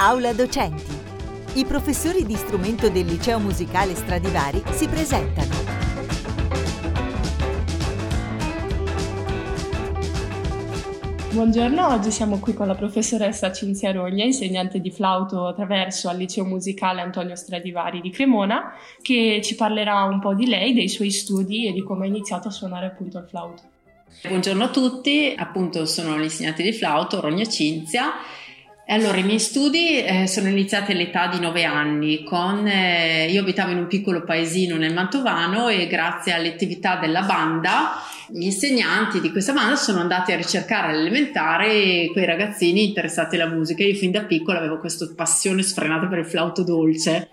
Aula Docenti. I professori di strumento del liceo musicale Stradivari si presentano. Buongiorno, oggi siamo qui con la professoressa Cinzia Roglia, insegnante di flauto traverso al liceo musicale Antonio Stradivari di Cremona, che ci parlerà un po' di lei, dei suoi studi e di come ha iniziato a suonare appunto il flauto. Buongiorno a tutti, appunto sono l'insegnante di flauto Rogna Cinzia. Allora, i miei studi eh, sono iniziati all'età di nove anni. Con, eh, io abitavo in un piccolo paesino nel Mantovano e grazie alle attività della banda, gli insegnanti di questa banda sono andati a ricercare all'elementare quei ragazzini interessati alla musica. Io fin da piccola avevo questa passione sfrenata per il flauto dolce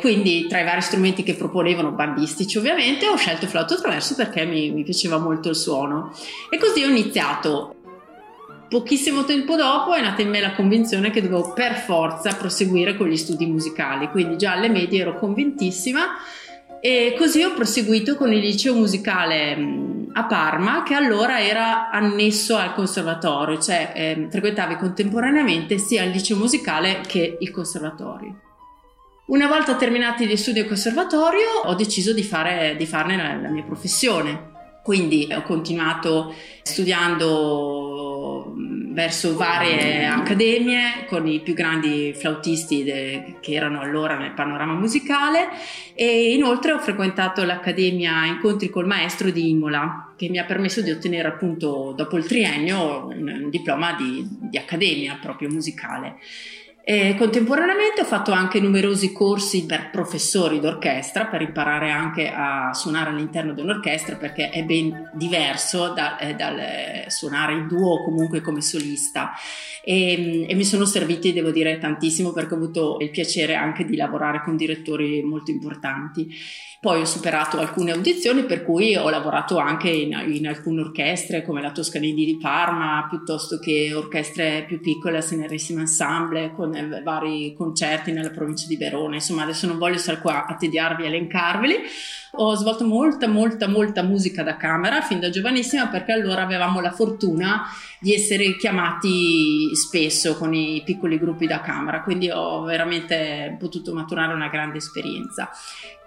quindi tra i vari strumenti che proponevano, bandistici ovviamente, ho scelto il flauto traverso perché mi, mi piaceva molto il suono. E così ho iniziato. Pochissimo tempo dopo è nata in me la convinzione che dovevo per forza proseguire con gli studi musicali, quindi già alle medie ero convintissima e così ho proseguito con il liceo musicale a Parma che allora era annesso al conservatorio, cioè eh, frequentavi contemporaneamente sia il liceo musicale che il conservatorio. Una volta terminati gli studi al conservatorio ho deciso di, fare, di farne la, la, mia professione, quindi ho continuato studiando verso varie accademie con i più grandi flautisti de, che erano allora nel panorama musicale e inoltre ho frequentato l'Accademia Incontri col Maestro di Imola che mi ha permesso di ottenere appunto dopo il triennio un, un diploma di, di accademia proprio musicale. E contemporaneamente ho fatto anche numerosi corsi per professori d'orchestra per imparare anche a suonare all'interno di un'orchestra perché è ben diverso da, eh, dal eh, suonare in duo o comunque come solista e, e, mi sono serviti devo dire tantissimo perché ho avuto il piacere anche di lavorare con direttori molto importanti. Poi ho superato alcune audizioni per cui ho lavorato anche in, in alcune orchestre come la Toscanini di Parma piuttosto che orchestre più piccole, la Senerissima Ensemble con vari concerti nella provincia di Verona, insomma adesso non voglio stare qua a tediarvi e elencarveli, ho svolto molta molta molta musica da camera fin da giovanissima perché allora avevamo la fortuna di essere chiamati spesso con i piccoli gruppi da camera, quindi ho veramente potuto maturare una grande esperienza.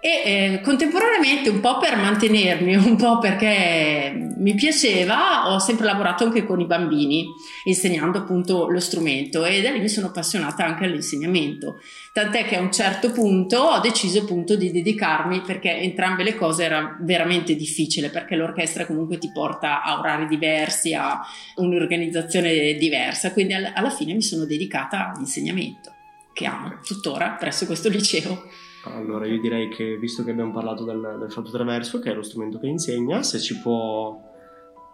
E eh, contemporaneamente, un po' per mantenermi, un po' perché mi piaceva, ho sempre lavorato anche con i bambini, insegnando appunto lo strumento e da lì mi sono appassionata anche all'insegnamento. Tant'è che a un certo punto ho deciso appunto di dedicarmi perché entrambe le cose era veramente difficile perché l'orchestra comunque ti porta a orari diversi, a un'organizzazione diversa, quindi alla fine mi sono dedicata all'insegnamento che amo tuttora presso questo liceo. Allora io direi che visto che abbiamo parlato del, del flauto traverso, che è lo strumento che insegna, se ci può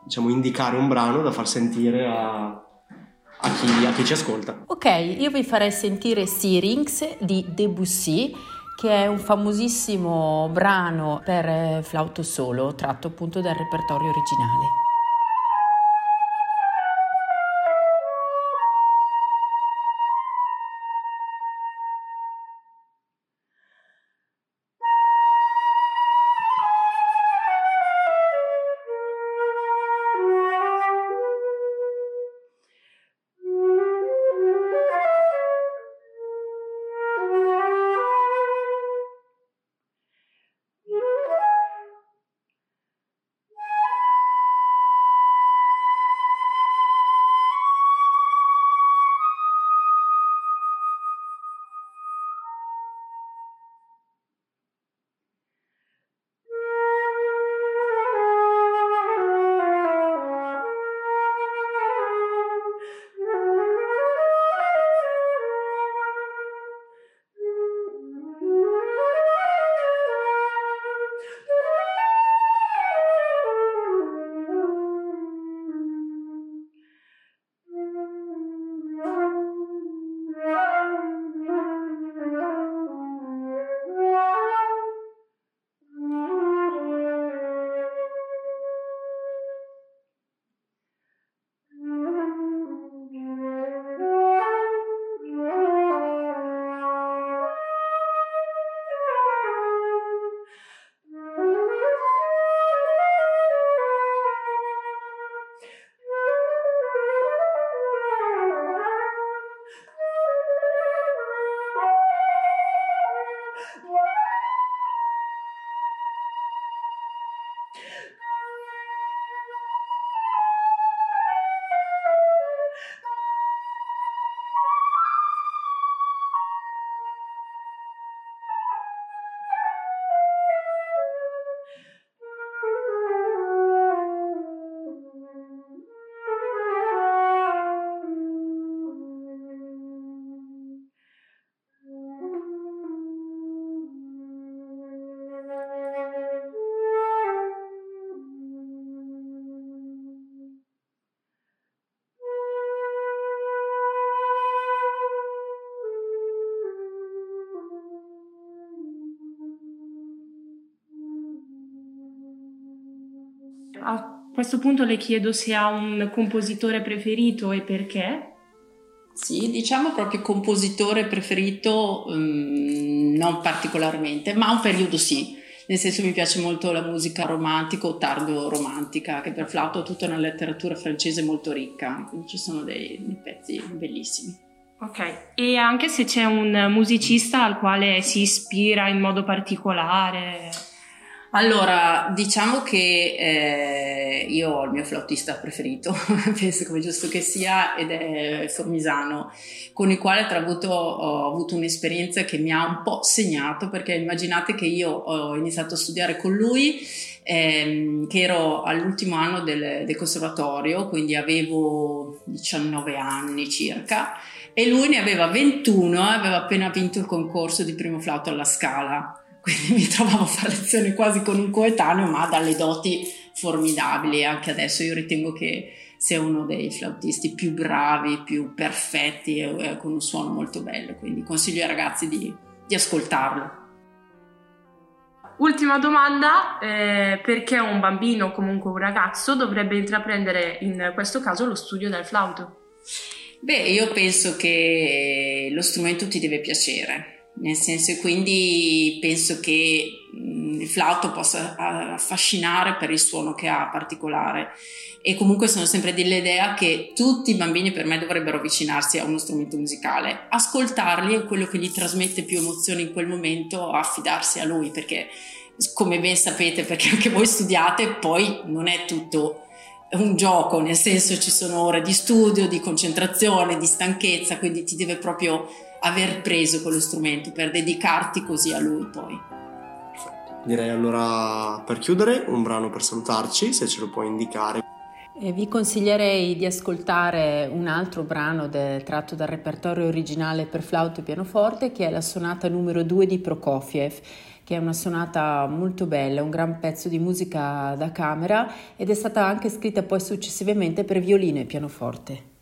diciamo, indicare un brano da far sentire a, a, chi, a chi ci ascolta. Ok, io vi farei sentire Syrinx di Debussy che è un famosissimo brano per eh, flauto solo tratto appunto dal repertorio originale. A questo punto le chiedo se ha un compositore preferito e perché. Sì, diciamo proprio compositore preferito um, non particolarmente, ma un periodo sì. Nel senso mi piace molto la musica romantica o tardo romantica, che per flauto è tutta una letteratura francese molto ricca, quindi ci sono dei, dei pezzi bellissimi. Ok, e anche se c'è un musicista al quale si ispira in modo particolare? Allora, diciamo che eh, io ho il mio flautista preferito, penso come giusto che sia, ed è Formisano, con il quale tra l'altro ho avuto un'esperienza che mi ha un po' segnato, perché immaginate che io ho iniziato a studiare con lui, ehm, che ero all'ultimo anno del, del conservatorio, quindi avevo 19 anni circa, e lui ne aveva 21 e aveva appena vinto il concorso di primo flauto alla Scala quindi mi trovavo a fare lezioni quasi con un coetaneo, ma dalle doti formidabili. Anche adesso io ritengo che sia uno dei flautisti più bravi, più perfetti e, con un suono molto bello, quindi consiglio ai ragazzi di, di ascoltarlo. Ultima domanda, eh, perché un bambino o comunque un ragazzo dovrebbe intraprendere in questo caso lo studio del flauto? Beh, io penso che lo strumento ti deve piacere, nel senso quindi penso che il flauto possa affascinare per il suono che ha particolare. E comunque sono sempre dell'idea che tutti i bambini per me dovrebbero avvicinarsi a uno strumento musicale, ascoltarli è quello che gli trasmette più emozioni in quel momento, affidarsi a lui perché come ben sapete perché anche voi studiate poi non è tutto un gioco, nel senso ci sono ore di studio, di concentrazione, di stanchezza, quindi ti deve proprio aver preso quello strumento per dedicarti così a lui poi. Direi allora per chiudere un brano per salutarci, se ce lo puoi indicare. E vi consiglierei di ascoltare un altro brano del, tratto dal repertorio originale per flauto e pianoforte che è la sonata numero 2 di Prokofiev che è una sonata molto bella, un gran pezzo di musica da camera ed è stata anche scritta poi successivamente per violino e pianoforte.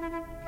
thank you